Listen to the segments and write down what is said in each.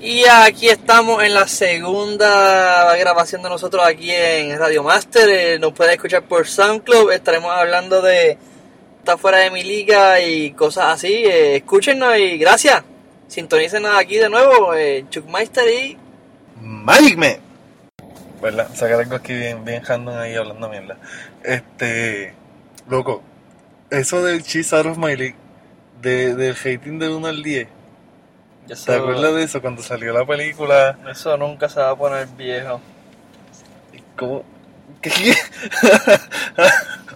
Y aquí estamos en la segunda grabación de nosotros aquí en Radio Master. Eh, nos pueden escuchar por SoundCloud. Estaremos hablando de está fuera de mi liga y cosas así. Eh, escúchenos y gracias. Sintonícenos aquí de nuevo. Eh, Chuckmeister y Magic Man. ¿Verdad? Sacar algo aquí bien, bien random ahí hablando mierda. Este. Loco, eso del cheese out of my league, de, del hating de 1 al 10. Eso, ¿Te acuerdas de eso cuando salió la película? eso nunca se va a poner viejo. ¿Cómo? ¿Qué?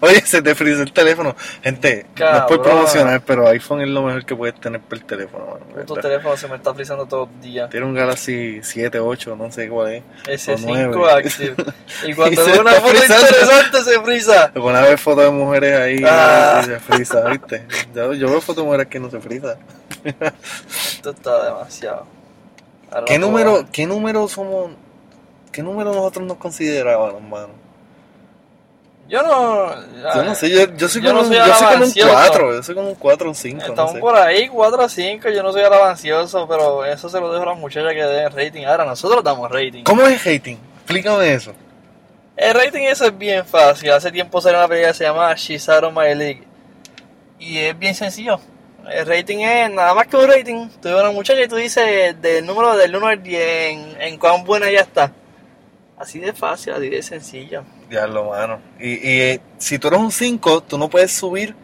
Oye, se te frizó el teléfono. Gente, no es por Cabrón. promocionar, pero iPhone es lo mejor que puedes tener por el teléfono. mano, Tu teléfono se me está frizando todos los días. Tiene un Galaxy 7, 8, no sé cuál es. Ese o 5 nueve. Active. Y cuando veo una foto frizando. interesante se frisa. Te pones a ver fotos de mujeres ahí Ah. y se frisa, ¿viste? Yo, yo veo fotos de mujeres que no se frisa. Esto está demasiado. Ahora ¿Qué número. ¿Qué número somos? ¿Qué número nosotros nos considerábamos, hermano? Yo no. Yo no sé, yo, yo soy Yo como, no soy yo soy como un alabancioso. 4, yo soy como un 4 o un 5, no Estamos sé. por ahí, 4 a 5. Yo no soy alabancioso, pero eso se lo dejo a las muchachas que den rating. Ahora nosotros damos rating. ¿Cómo es el hating? Explícame eso. El rating eso es bien fácil. Hace tiempo salió una película que se llama She's Out of My League. Y es bien sencillo. El rating es nada más que un rating. Tú ves una muchacha y tú dices del número del 1 al 10 en, en cuán buena ella está. Así de fácil, así de sencillo. Diablo, mano. Y, y eh, si tú eres un 5, tú no puedes subir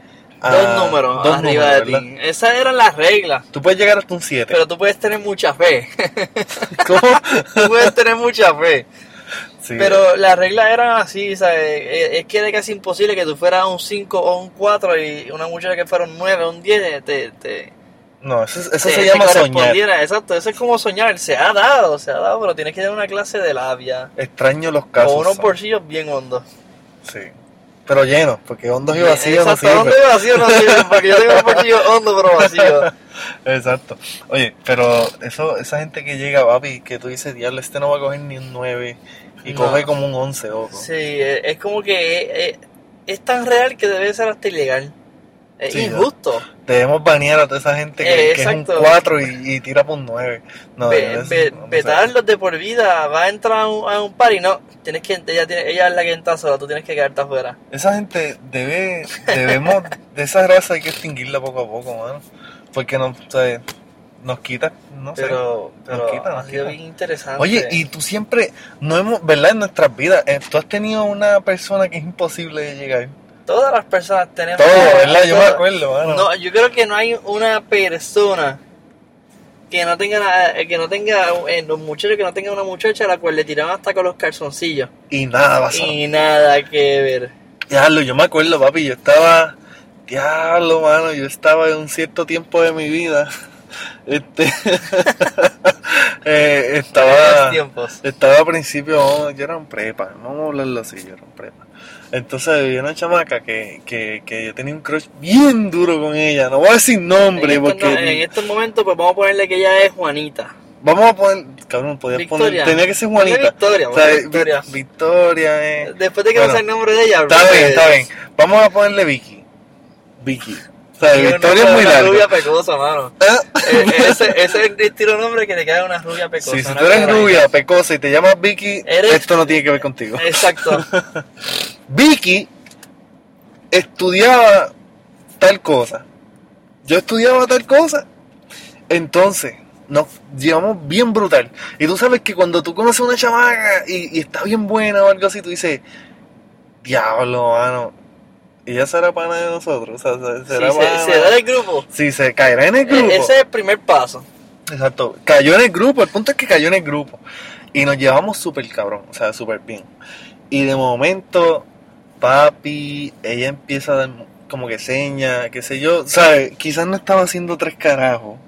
a dos números dos arriba números, de ¿verdad? ti. Esas eran las reglas. Tú puedes llegar hasta un 7. Pero tú puedes tener mucha fe. ¿Cómo? tú puedes tener mucha fe. Sí. Pero las reglas eran así, ¿sabes? Es es que era casi imposible que tú fueras un 5 o un 4 y una muchacha que fuera un 9 o un 10 te, te, No, eso, se llama soñar. Exacto, eso es como soñar. Se ha dado, se ha dado, pero tienes que tener una clase de labia. Extraño los casos. Con unos son. bolsillos bien hondos. Sí. Pero llenos, porque hondos y vacíos no hondo sirven. y vacío no sirven, porque yo tengo unos bolsillos hondos pero vacíos. Exacto. Oye, pero eso, esa gente que llega, papi, que tú dices, diablo, este no va a coger ni un 9 y No. coge como un 11, ojo. Sí, eh, es como que eh, eh, es tan real que debe ser hasta ilegal. Es Sí, injusto. Debemos banear a toda esa gente que, Eh, que es un exacto. 4 y, y tira por un 9. No, Ve- es- no vetarlos de por vida, va a entrar a un, a un party, no, tienes que, ella, tiene, ella es la que entra sola, tú tienes que quedarte afuera. Esa gente debe, debemos, de esa raza hay que extinguirla poco a poco, mano. Porque nos, o sea, nos quita, no sé. Pero, nos pero quita, ha nos sido quita. bien interesante. Oye, y tú siempre, no hemos, ¿verdad? En nuestras vidas, eh, tú has tenido una persona que es imposible de llegar. Todas las personas tenemos... Todo, ¿verdad? Yo me acuerdo, mano. No, yo creo que no hay una persona que no tenga, na- eh, que no tenga, en los muchachos que no tenga una muchacha a la cual le tiraban hasta con los calzoncillos. Y nada pasó. Y nada que ver. Diablo, yo me acuerdo, papi, yo estaba, diablo, mano, yo estaba en un cierto tiempo de mi vida, este, eh, estaba, tiempos. estaba a principio, oh, yo era un prepa, no vamos a hablarlo así, yo era un prepa. Entonces había una chamaca que, que, que yo tenía un crush bien duro con ella, no voy a decir nombre en, porque... en estos momentos, pues vamos a ponerle que ella es Juanita. Vamos a poner, cabrón, podías Victoria. poner, tenía que ser Juanita. Victoria, O sea, Victoria. Vi- Victoria, eh. Después de que Bueno, no sé el nombre de ella, Está bien, está bien. Vamos a ponerle Vicky. Vicky. O sea, Victoria es muy de una rubia pecosa, mano. Ah, Eh, ese, ese es el estilo nombre que le queda una rubia pecosa. Sí, si tú eres rubia, pecosa y te llamas Vicky, Eres- esto no tiene que ver contigo. Exacto. Vicky estudiaba tal cosa. Yo estudiaba tal cosa. Entonces, nos llevamos bien brutal. Y tú sabes que cuando tú conoces a una chamaca y, y está bien buena o algo así, tú dices, diablo, mano. Ella será pana de nosotros. O sea, será se, pana. se da del grupo, Sí, se caerá en el grupo. e- ese es el primer paso. Exacto. Cayó en el grupo, el punto es que cayó en el grupo. Y nos llevamos súper cabrón, o sea, súper bien. Y de momento, papi, ella empieza a dar como que seña, qué sé yo. ¿Sabes? Quizás no estaba haciendo tres carajos.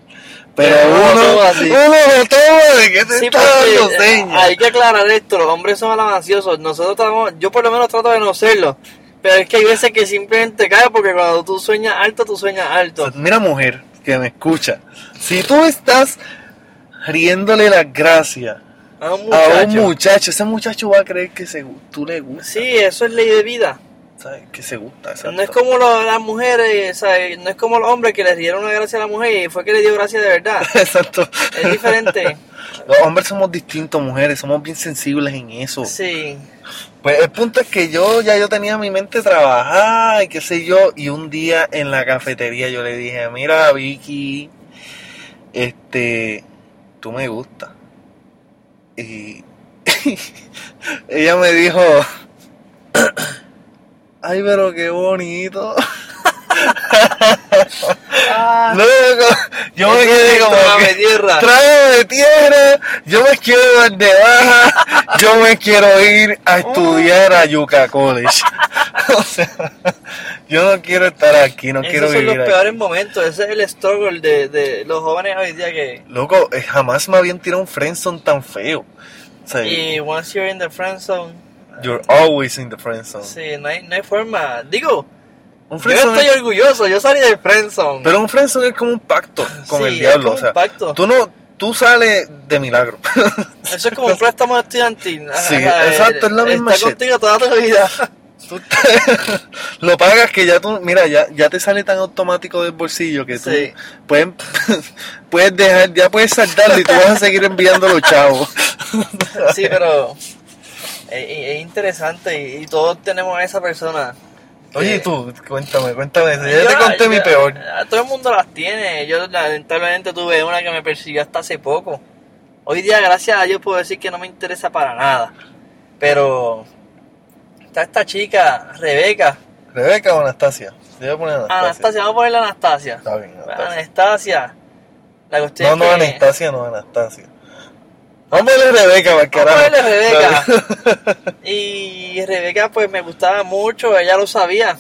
Pero Pero uno uno, todo así. uno todo de que te Sí, está dando señas. hay que aclarar esto, los hombres son alabanciosos, nosotros tratamos, yo por lo menos trato de no serlo, pero es que hay veces que simplemente cae porque cuando tú sueñas alto, tú sueñas alto. Mira, mujer, que me escucha. Si tú estás riéndole las gracias A un a un muchacho. muchacho, ese muchacho va a creer que se, tú le gustas. Sí, eso es ley de vida. ¿sabes? Que se gusta, exacto. No es como lo- las mujeres, ¿sabes? no es como los hombres que les dieron una gracia a la mujer y fue que le dio gracia de verdad. Exacto. Es diferente. Los hombres somos distintos, mujeres, somos bien sensibles en eso. Sí. Pues el punto es que yo ya yo tenía mi mente trabajada y qué sé yo, y un día en la cafetería yo le dije, mira Vicky, este, tú me gustas. Y ella me dijo, ay pero qué bonito. Ah, Luego, yo me quedé como que, tierra. trágame tierra, yo me quiero dar de baja, yo me quiero ir a estudiar a Yucca College. o sea, yo no quiero estar aquí, no quiero esos son vivir los aquí. peores momentos. Ese es el struggle de, de los jóvenes hoy día que... Loco, eh, jamás me habían tirado un friendzone tan feo. O sea, Y once you're in the friend zone, you're always in the friendzone. sí, no hay, no hay forma. Digo, Un yo friendzone estoy es- orgulloso, yo salí del friend zone. pero un friendzone es como un pacto con Sí, el diablo. O sea, pacto. tú no, tú sales de milagro. Eso es como un préstamo estudiantil. Sí, Ajá, exacto, es la misma Está shit. contigo toda tu vida. Tú lo pagas que ya tú, mira, ya, ya te sale tan automático del bolsillo que tú Sí. puedes, puedes dejar, ya puedes saldarlo y tú vas a seguir enviando los chavos. Sí, pero es, es interesante y, y todos tenemos a esa persona. Oye, que- tú, cuéntame, cuéntame eso. Yo- te conté mi peor. Todo el mundo las tiene. Yo lamentablemente tuve una que me persiguió hasta hace poco. Hoy día, gracias a Dios, puedo decir que no me interesa para nada. Pero está esta chica, Rebeca. ¿Rebeca o Anastasia? Voy a poner Anastasia. Anastasia, vamos a ponerle Anastasia. Está bien, Anastasia. Anastasia. La cuestión No, no, es que... Anastasia, no, Anastasia. Vamos a ponerle Rebeca, para Vamos a ponerle Rebeca. Y Rebeca pues me gustaba mucho, ella lo sabía.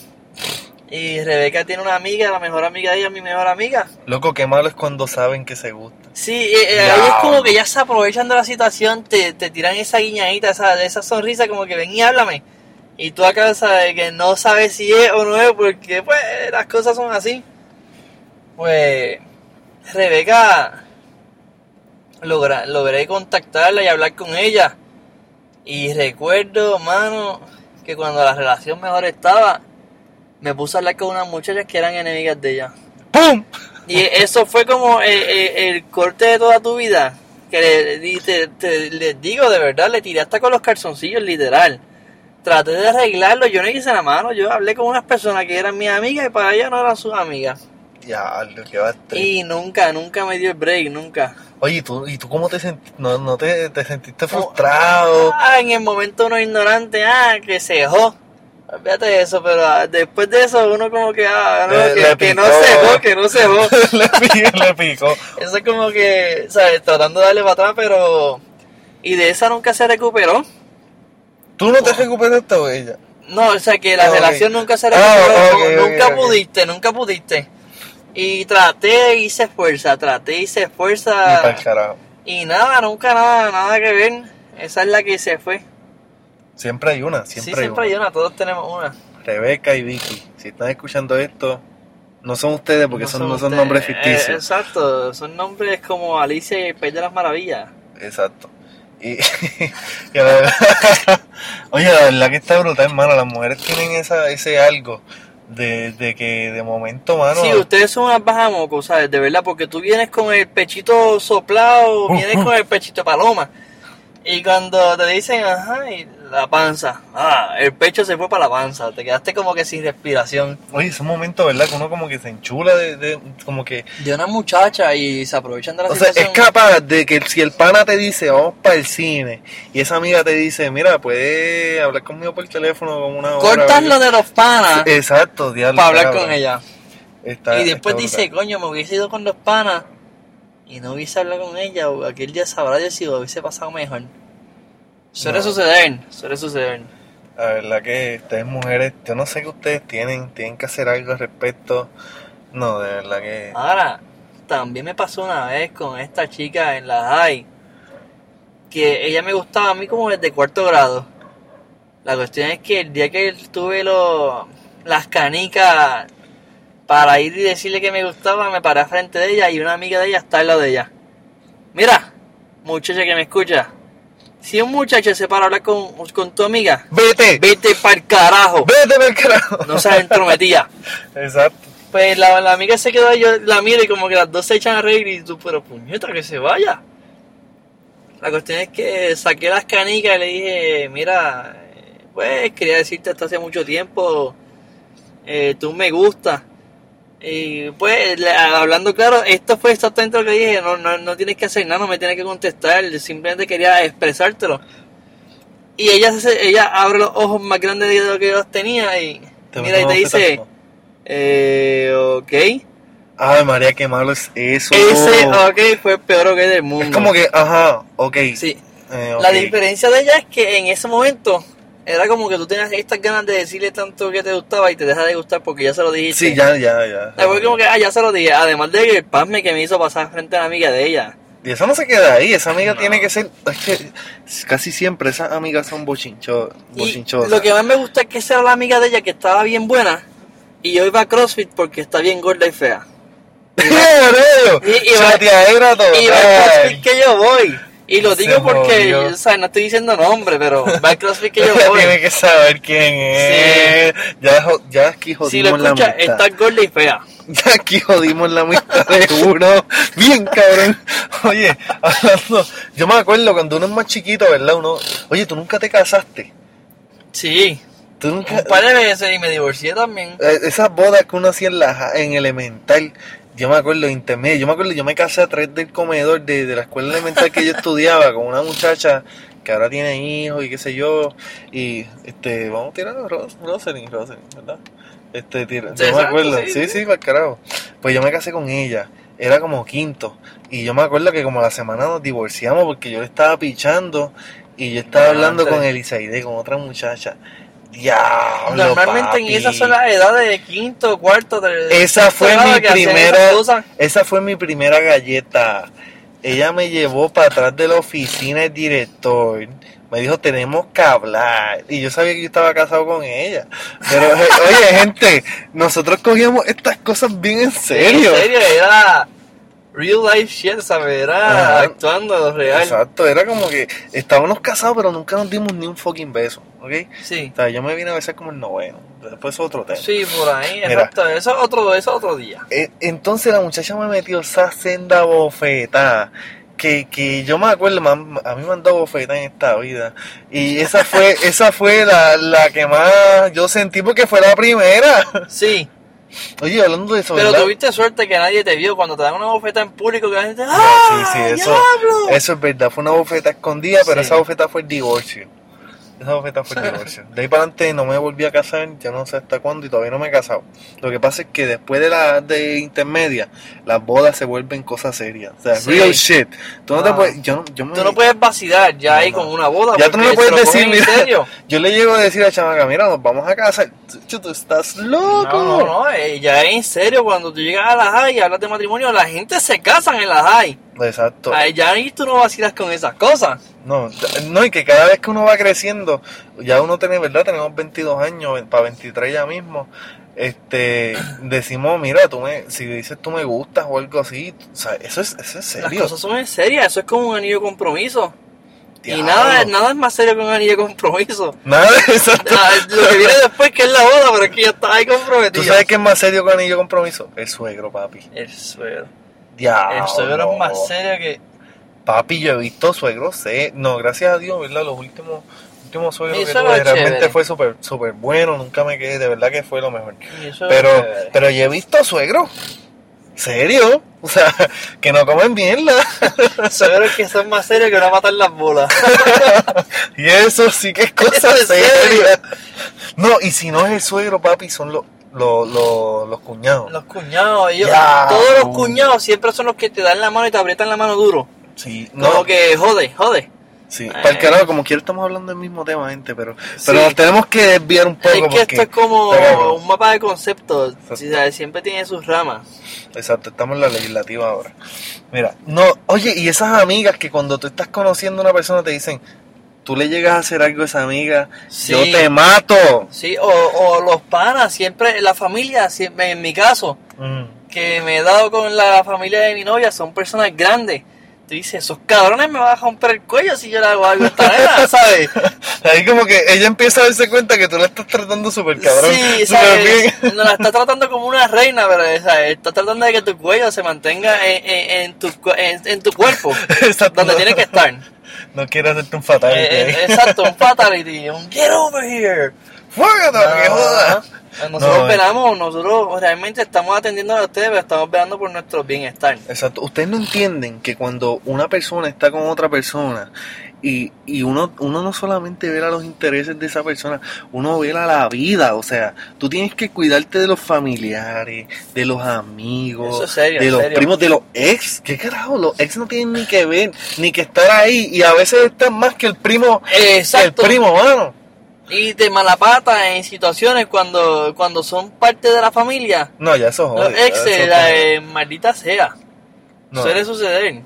Y Rebeca tiene una amiga, la mejor amiga de ella, mi mejor amiga. Loco, qué malo es cuando saben que se gustan. Sí, eh, eh, ahí es como que ya se aprovechan de la situación, te, te tiran esa guiñadita, esa, esa sonrisa como que ven y háblame. Y tú acá sabes que no sabes si es o no es porque pues las cosas son así. Pues Rebeca logra, logré contactarla y hablar con ella. Y recuerdo, mano, que cuando la relación mejor estaba, me puse a hablar con unas muchachas que eran enemigas de ella. ¡Pum! Y eso fue como el, el- el corte de toda tu vida. Que le, di- te, te- les digo, de verdad, le tiré hasta con los calzoncillos, literal. Traté de arreglarlo, yo no hice la mano, yo hablé con unas personas que eran mis amigas y para ellas no eran sus amigas. Ya, lo que va a. Y nunca, nunca me dio el break, nunca. Oye, ¿y tú, ¿y tú cómo te sentiste? ¿No, no te, te sentiste frustrado? Ah, en el momento uno ignorante, ah, que se dejó. Fíjate de eso, pero ah, después de eso uno como que, ah, no, Le- que, le que no se que no se le, picó, le picó. Eso es como que, ¿sabes? Tratando de darle para atrás, pero... Y de esa nunca se recuperó. ¿Tú no te recuperaste o ella? No, o sea que la Ah, relación nunca se Ah, recuperó. nunca pudiste, nunca pudiste. Y traté, hice fuerza, traté, hice Ni fuerza. pa'l carajo. Y nada, nunca nada, nada que ver. Esa es la que se fue. Siempre hay una, sí, siempre hay siempre una. hay una, todos tenemos una. Rebeca y Vicky, si están escuchando esto, no son ustedes porque son, no son ustedes. nombres Eh, ficticios. exacto, son nombres como Alicia y el País de las Maravillas. Exacto. Y, y la oye, la verdad que está brutal, hermano. Las mujeres tienen esa, ese algo de, de que de momento, mano. Sí, ustedes son unas bajamocos, ¿sabes? De verdad, porque tú vienes con el pechito soplado, vienes con el pechito de paloma. Y cuando te dicen, ajá, y la panza, ah, el pecho se fue para la panza, te quedaste como que sin respiración. Oye, es un momento, ¿verdad? Que uno como que se enchula de, de- como que... De una muchacha y se aprovechan de la O sea, es capaz de que si el pana te dice, vamos para el cine, y esa amiga te dice, mira, puedes hablar conmigo por teléfono como una hora. Cortas lo de los panas Exacto, diablo. para hablar con ella. Está- y después dice, brutal. coño, me hubiese ido con los panas y no hubiese hablado con ella, o aquel día sabrá Dios si lo hubiese pasado mejor. Suele No. suceder, suele suceder. La verdad que ustedes mujeres, yo no sé qué ustedes tienen, tienen que hacer algo al respecto. No, de verdad que... Ahora, también me pasó una vez con esta chica en la high, que ella me gustaba a mí como desde cuarto grado. La cuestión es que el día que tuve lo- las canicas para ir y decirle que me gustaba, me paré frente de ella y una amiga de ella está al lado de ella. Mira, muchacha que me escucha, Si un muchacho se para a hablar con, con tu amiga, Vete. vete para el carajo. Vete del carajo. No seas entrometida. Exacto. Pues la, la amiga se quedó ahí, yo la miro y como que las dos se echan a reír y tú, pero puñeta, que se vaya. La cuestión es que saqué las canicas y le dije, mira, eh, pues quería decirte esto hace mucho tiempo, eh, tú me gustas. Y pues, hablando claro, esto fue exactamente lo que dije, no, no, no tienes que hacer nada, no me tienes que contestar, simplemente quería expresártelo. Y ella, se- ella abre los ojos más grandes de lo que yo los tenía y Te mira y te dice... Eh, ok. Ay, María, qué malo es eso. Ese ok fue el peor ok del mundo. Es como que, ajá, ok. Sí. eh, ok. La diferencia de ella es que en ese momento era como que tú tenías estas ganas de decirle tanto que te gustaba y te deja de gustar porque ya se lo dijiste. Sí, ya, ya, ya. Ah, Fue como que, ah, ya se lo dije. Además de que el pasme que me hizo pasar frente a la amiga de ella. Y eso no se queda ahí, esa amiga No. tiene que ser. Es que casi siempre esas amigas son bochincho, Y bochinchosas. lo que más me gusta es que esa era la amiga de ella que estaba bien buena. Y yo iba a CrossFit porque está bien gorda y fea. ¡Qué Y- y va- Chateadera total. Y va al CrossFit que yo voy. Y lo Se digo porque, o sea, no estoy diciendo nombre, pero va al CrossFit que yo voy. Tiene que saber quién es. Ya, jo- ya aquí jodimos Si lo la escuchas, amistad. está gorda y fea. Ya aquí jodimos la amistad de uno. Bien cabrón. Oye, hablando. Yo me acuerdo cuando uno es más chiquito, ¿verdad? Uno. Oye, tú nunca te casaste. Sí, Tú nunca. un par de veces y me divorcié también. Eh, Esas bodas que uno hacía en, la, en elemental, yo me acuerdo, intermedio, yo me acuerdo, yo me casé a través del comedor de, de la escuela elemental que yo estudiaba con una muchacha que ahora tiene hijos y qué sé yo, y este, vamos a tirar a Ros Rosalind, Rosalind, ¿verdad? Este, tira, yo me acuerdo, sí, sí, sí. para el carajo. Pues yo me casé con ella, era como quinto, y yo me acuerdo que como a la semana nos divorciamos porque yo le estaba pichando y yo estaba Ah, hablando con Elisaide, con otra muchacha. Diablo, Normalmente en esas son las edades de quinto, cuarto, de Esa fue mi primera, esa fue mi primera galleta. Ella me llevó para atrás de la oficina del director. Me dijo, tenemos que hablar. Y yo sabía que yo estaba casado con ella. Pero, oye, gente, nosotros cogíamos estas cosas bien en serio. En serio, era real life shit, ¿sabes? Era Ajá. actuando real. Exacto, era como que estábamos casados, pero nunca nos dimos ni un fucking beso, ¿ok? Sí. O sea, yo me vine a besar como el noveno. Después es otro tema. Sí, por ahí, Mira. exacto. Eso es otro, eso es otro día. Eh, entonces la muchacha me metió esa senda bofetada. Que, que yo me acuerdo, a mí me han dado en esta vida. Y esa fue, esa fue la, la que más yo sentí porque fue la primera. Sí, Oye, hablando de eso, pero ¿verdad? tuviste suerte que nadie te vio cuando te dan una bofeta en público que la gente ¡Ah! sí, sí, eso, ¡Diablo! eso es verdad. Fue una bofeta escondida, pero Sí. esa bofeta fue el divorcio. Esa bofeta fue el divorcio. De ahí para adelante no me volví a casar, ya no sé hasta cuándo y todavía no me he casado. Lo que pasa es que después de la de intermedia, las bodas se vuelven cosas serias. O sea, Sí. real shit. Tú no te Ah. puedes, yo, no- yo me, Tú no puedes vacilar ya No, ahí con una boda. ya tú no le puedes decir, mira, serio. yo le llego a decir a chamaca, mira, nos vamos a casar. Tú, tú estás loco. No, no, no, eh, ya es en serio, cuando tú llegas a la high y hablas de matrimonio, la gente se casan en la high. Exacto. Ay, ya ahí tú no vacilas con esas cosas. No, no, y que cada vez que uno va creciendo, ya uno tiene, ¿verdad? Tenemos 22 años, para 23 ya mismo, este, decimos, mira, tú me, si dices tú me gustas o algo así, o sea, eso es, eso es Las serio. cosas son en serio, eso es como un anillo de compromiso. Y nada, nada es más serio que un anillo de compromiso. Nada exacto. Lo que viene después que es la boda, pero es que ya está ahí comprometido. ¿Tú sabes qué es más serio que anillo de compromiso? El suegro, papi. El suegro. Diablo. El suegro es más serio que... Papi, yo he visto suegros, sé, no, gracias a Dios, ¿verdad? Los últimos, últimos suegros Mi que suegro tuve realmente chévere. fue súper, súper bueno, nunca me quedé, de verdad que fue lo mejor. Pero, chévere. pero yo he visto suegros. ¿Serio? O sea, que no comen mierda. Suegros que son más serios que no matan las bolas. y eso sí que es cosa seria. No, y si no es el suegro, papi, son los, los, los, los cuñados. Los cuñados, ellos, Ya. todos los cuñados siempre son los que te dan la mano y te aprietan la mano duro. Sí, Como no, que jode, jode. sí. Eh. Para el carajo, como quiera estamos hablando del mismo tema, gente, pero, Sí. pero nos tenemos que desviar un poco es que porque... esto es como un mapa de conceptos. Sea, siempre tiene sus ramas. Exacto, estamos en la legislativa ahora. Mira, no, oye, y esas amigas que cuando tú estás conociendo a una persona te dicen, tú le llegas a hacer algo a esa amiga, Sí. yo te mato. Sí, o, o los panas, siempre, la familia, siempre, en mi caso, Mm, que me he dado con la familia de mi novia, son personas grandes. tú dices, esos cabrones me van a romper el cuello si yo le hago algo a esta nena, ¿sabes? Ahí como que ella empieza a darse cuenta que tú la estás tratando súper cabrón. Sí, súper ¿sabes? bien. No la está tratando como una reina, pero ¿sabes? está tratando de que tu cuello se mantenga en, en, en tu, cu- en, en tu cuerpo, Exacto. donde tiene que estar. No quiero hacerte un fatal. Eh, eh, exacto, un fatality, un get over here. ¡Fuégate, que joda! Nosotros No, eh. velamos, nosotros realmente estamos atendiendo a ustedes, pero estamos velando por nuestro bienestar. Exacto. Ustedes no entienden que cuando una persona está con otra persona y, y uno, uno no solamente vela los intereses de esa persona, uno vela la vida. O sea, tú tienes que cuidarte de los familiares, de los amigos, Eso es serio, de los serio. primos, de los ex. ¿Qué carajo? Los ex no tienen ni que ver, ni que estar ahí. Y a veces están más que el primo, Exacto. el primo, mano. Y de mala pata en situaciones cuando, cuando son parte de la familia. No, ya eso Los exes, eso la, eh, maldita sea. No, Suele suceder.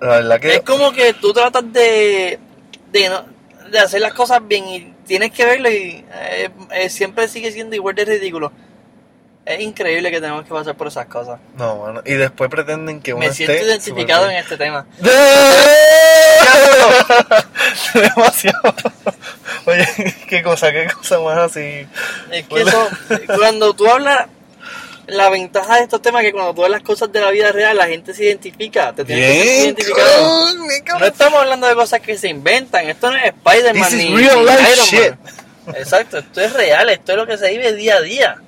La verdad que... Es como que tú tratas de, de, no- de hacer las cosas bien y tienes que verlo y eh, eh, siempre sigue siendo igual de ridículo. Es increíble que tenemos que pasar por esas cosas. No, mano. Y después pretenden que uno Me siento esté identificado en este tema. Demasiado. Oye, qué cosa, qué cosa más así. Es que eso, cuando tú hablas, la ventaja de estos temas es que cuando tú hablas cosas de la vida real, la gente se identifica, te tienes que sentir Bien, identificado. cabrón, bien, No estamos hablando de cosas que se inventan, esto no es Spider-Man ni, ni Iron shit. Man. Exacto, esto es real, esto es lo que se vive día a día.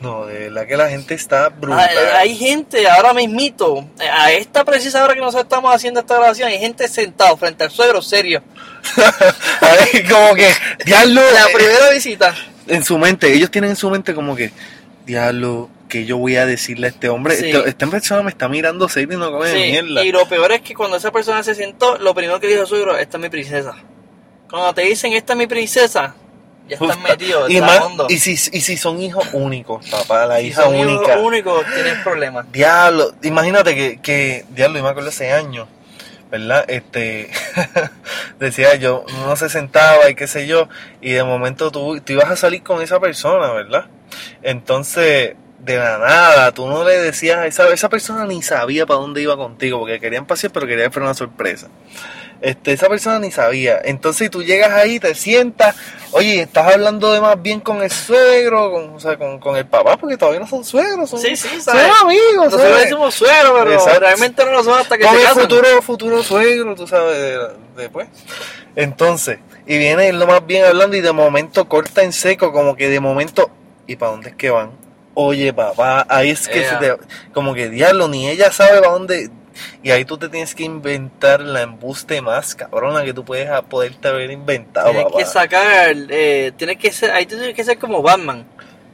No, de verdad que la gente está brutal. Hay gente ahora mismito, a esta precisa hora que nosotros estamos haciendo esta grabación, hay gente sentado frente al suegro serio. Como que, diablo, La eh, primera visita. en su mente, ellos tienen en su mente como que, diablo, que yo voy a decirle a este hombre, Sí. este- esta persona me está mirando serio y no come Sí, mierda. y lo peor es que cuando esa persona se sentó, lo primero que dijo suegro, esta es mi princesa. Cuando te dicen, esta es mi princesa, ya están Justa- metidos, y, más, y, si, y si son hijos únicos, papá, la Si hija son hijos única. únicos, tienes problemas. Diablo, imagínate que, que diablo, yo me acuerdo hace años, ¿verdad? Este, decía yo, uno se sentaba y qué sé yo, y de momento tú, tú ibas a salir con esa persona, ¿verdad? Entonces, de la nada, tú no le decías a esa, esa persona ni sabía para dónde iba contigo, porque querían pasear, pero quería que fuera una sorpresa. Este, esa persona ni sabía. Entonces tú llegas ahí, te sientas, oye, estás hablando de más bien con el suegro, con, o sea, con, con el papá, porque todavía no son suegros, son, Sí, sí, son amigos. Nosotros ¿sabes? decimos suegro, pero Exacto. realmente no lo son hasta que Con se el casan. futuro, futuro suegro, tú sabes, de- después. Entonces, y viene él lo más bien hablando y de momento corta en seco, como que de momento, ¿y para dónde es que van? Oye, papá, ahí es que se te, como que diablo, ni ella sabe para dónde, y ahí tú te tienes que inventar la embuste más cabrona que tú puedes a- poderte haber inventado, Tienes papá. que sacar, eh, tienes que ser, ahí tú tienes que ser como Batman.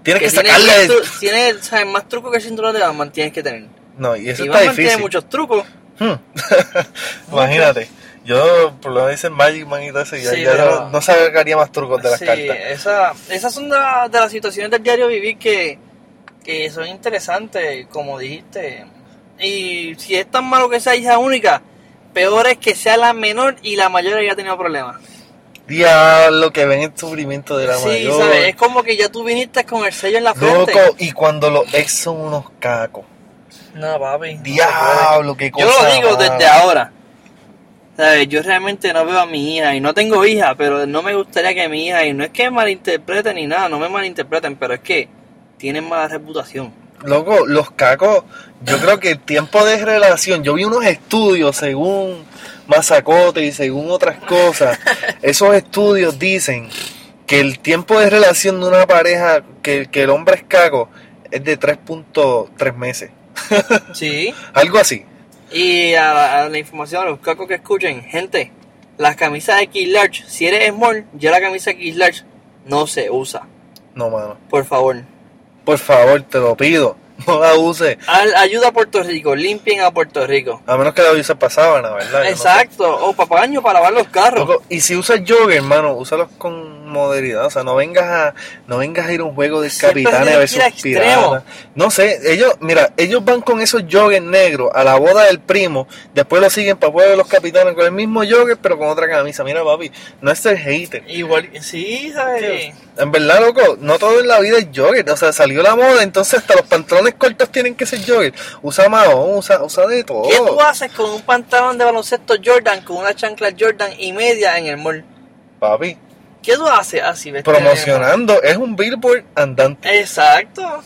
tienes que, tiene sacarle, más tru- tiene, ¿sabes? más trucos que el cinturón de Batman tienes que tener. no, y eso y está Batman tiene muchos trucos. Hmm. Imagínate. Yo, por lo que dicen Magic Man y todo eso, ya, Sí, ya pero- no, no sacaría más trucos de las Sí, cartas. esa, esas son de, la- de las situaciones del diario vivir que, que son interesantes, como dijiste. Y si es tan malo que sea hija única, peor es que sea la menor y la mayor haya tenido problemas. Diablo, que ven el sufrimiento de la Sí, mayor. ¿sabes? Es como que ya tú viniste con el sello en la frente. Loco, y cuando los ex son unos cacos. No, papi. no Diablo, qué puede. cosa. Yo lo digo mala. desde ahora. ¿Sabes? Yo realmente no veo a mi hija y no tengo hija, pero no me gustaría que mi hija, y no es que malinterpreten ni nada, no me malinterpreten, pero es que tienen mala reputación. Loco, los cacos, yo creo que el tiempo de relación, yo vi unos estudios según Mazacote y según otras cosas, esos estudios dicen que el tiempo de relación de una pareja, que, que el hombre es caco, es de 3.3 meses. Sí. Algo así. Y a la, a la información, a los cacos que escuchen, gente, las camisas X large, si eres small, ya la camisa X large no se usa. No, mano. Por favor. Por favor, te lo pido. No la uses. Al- ayuda a Puerto Rico, limpien a Puerto Rico. A menos que la uses para sábana, ¿verdad? Yo no sé. Exacto, o papaño para lavar los carros. Loco, y si usas jogger, hermano, úsalos con modernidad. O sea, no vengas a, no vengas a ir a un juego de Siempre capitanes versus piratas. No sé, ellos, mira, ellos van con esos joggers negros a la boda del primo, después lo siguen para de los capitanes con el mismo jogger, pero con otra camisa. Mira, papi, no es ser hater. Igual, sí, ¿sabes? En verdad, loco, no todo en la vida es jogger. O sea, salió la moda, entonces hasta los pantalones cortos tienen que ser jogger. Usa mahón, usa, usa de todo. ¿Qué tú haces con un pantalón de baloncesto Jordan, con una chancla Jordan y media en el mall? Papi, ¿Qué tú haces así vestido promocionando, es un billboard andante. Exacto.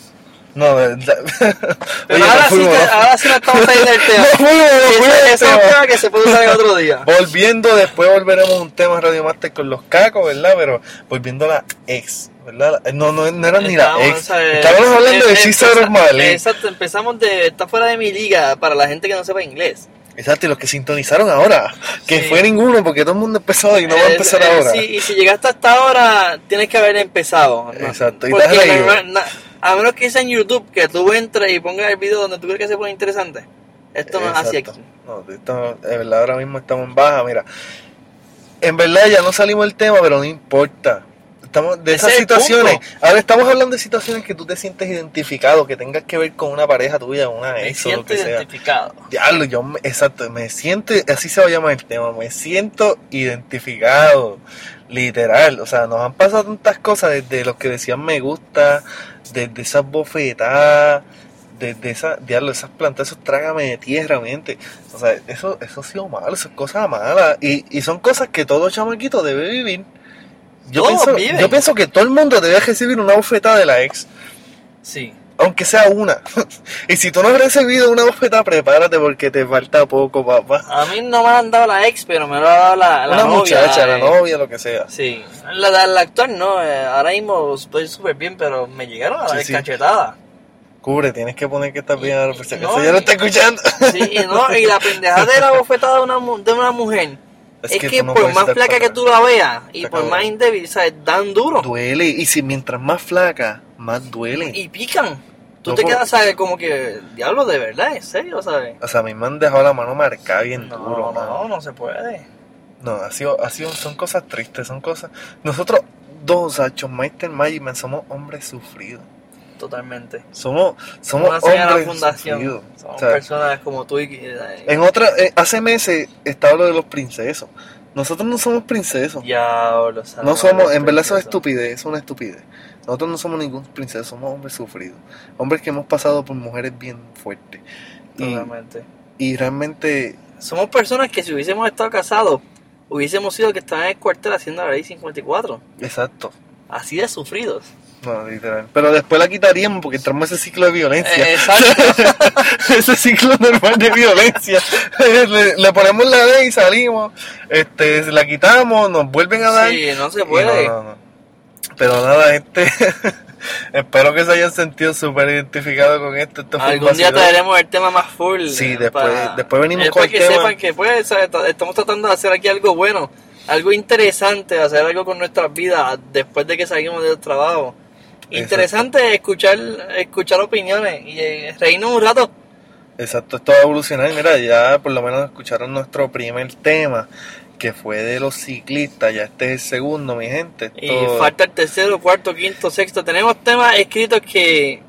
No, de verdad. Pero Oye, ahora, sí, te- ¿no? ahora sí no estamos saliendo del tema. Nos fuimos, Ese- es un tema. que se puede usar en otro día. Volviendo, después volveremos a un tema Radio Master con los cacos, ¿verdad? Pero volviendo a la ex, ¿verdad? No, no, no era ni la ex. ¿sabes? Estábamos hablando de Eh, César Malik. Exacto, empezamos de. Está fuera de mi liga para la gente que no sepa inglés. Exacto, y los que sintonizaron ahora. Que Sí. fue ninguno, porque todo el mundo empezó y no va a Eh, empezar eh, ahora. Sí, y si llegaste hasta ahora, tienes que haber empezado. ¿no? Exacto, y a menos que sea en YouTube, que tú entres y pongas el video donde tú crees que se pone interesante. Esto no es así aquí. No, esto, de verdad, ahora mismo estamos en baja, mira. En verdad ya no salimos del tema, pero no importa. Estamos de esas situaciones. Ahora estamos hablando de situaciones que tú te sientes identificado, que tengas que ver con una pareja tuya, una ex o lo que sea. identificado. Diablo, yo me- exacto, me siento, así se va a llamar el tema, me siento identificado, literal, o sea, nos han pasado tantas cosas desde los que decían me gusta, desde esas bofetadas, desde esa, diablo, esas plantas, esos trágame de tierra, mente, o sea, eso, eso ha sido malo, eso es cosa mala, y, y son cosas que todo chamaquito debe vivir. Yo Todos pienso, viven. yo pienso que todo el mundo debe recibir una bofetada de la ex Sí. aunque sea una. y si tú no has recibido una bofetada, prepárate porque te falta poco, papá. A mí no me han dado la ex, pero me lo ha dado la, la una novia. muchacha, la eh. novia, lo que sea. Sí. La, la, la actual no, eh, ahora mismo estoy súper bien, pero me llegaron a Sí, dar sí. cachetada. Cubre, tienes que poner que estás bien ahora, por si acaso No, ya lo está escuchando. Sí, y, no, y la pendejada de la bofetada de una, de una mujer es, Es que, no por más flaca que tú la veas y por más débil, ¿sabes? Dan duro duele, y si mientras más flaca, más duele. y pican. Tú No te quedas, ¿sabes? Como que, diablo, de verdad, en serio, ¿sabes? O sea, a mí me han dejado la mano marcada bien No, duro, no, mano. no, se puede. No, ha sido, ha sido, son cosas tristes, son cosas. Nosotros, dos, Sacho, Meister Magic somos hombres sufridos. Totalmente. Somos, somos Una fundación. Somos O sea, personas como tú y que- En otra, eh, hace meses estaba lo de los princesos. Nosotros no somos princesos. No somos, en verdad eso es estupidez, es una estupidez. Nosotros no somos ningún princeso, somos hombres sufridos. Hombres que hemos pasado por mujeres bien fuertes. Y, Totalmente. y realmente, Somos personas que si hubiésemos estado casados, hubiésemos sido que estaban en el cuartel haciendo la ley 54. exacto. Así de sufridos. No, literal. Pero después la quitaríamos porque entramos en ese ciclo de violencia. Eh, exacto. ese ciclo normal de violencia. le, le ponemos la ley y salimos. Este, la quitamos, nos vuelven a dar. sí, no se puede. no, no, no. Pero nada, este. espero que se hayan sentido súper identificados con esto. esto Algún día traeremos el tema más full. Sí, después- para- después venimos es con para el que tema. sepan que pues, estamos tratando de hacer aquí algo bueno, algo interesante, hacer algo con nuestras vidas después de que salimos del trabajo. Interesante escuchar escuchar opiniones y eh, reírnos un rato. Exacto, esto va a evolucionar. Mira, ya por lo menos escucharon nuestro primer tema, que fue de los ciclistas. Ya este es el segundo, mi gente. Y falta el tercero, cuarto, quinto, sexto. Tenemos temas escritos que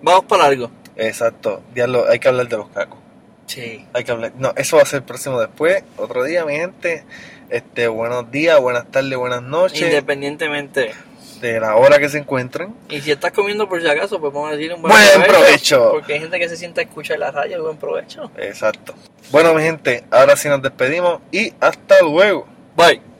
vamos para largo. Exacto, diablo, hay que hablar de los cacos. Sí. Hay que hablar. No, eso va a ser el próximo después. Otro día, mi gente. Este, buenos días, buenas tardes, buenas noches. Independientemente. De la hora que se encuentren. Y si estás comiendo por si acaso, pues vamos a decir un buen, Buen provecho. Porque hay gente que se sienta a escuchar la radio, buen provecho. Exacto. Bueno, mi gente, ahora sí nos despedimos y hasta luego. Bye.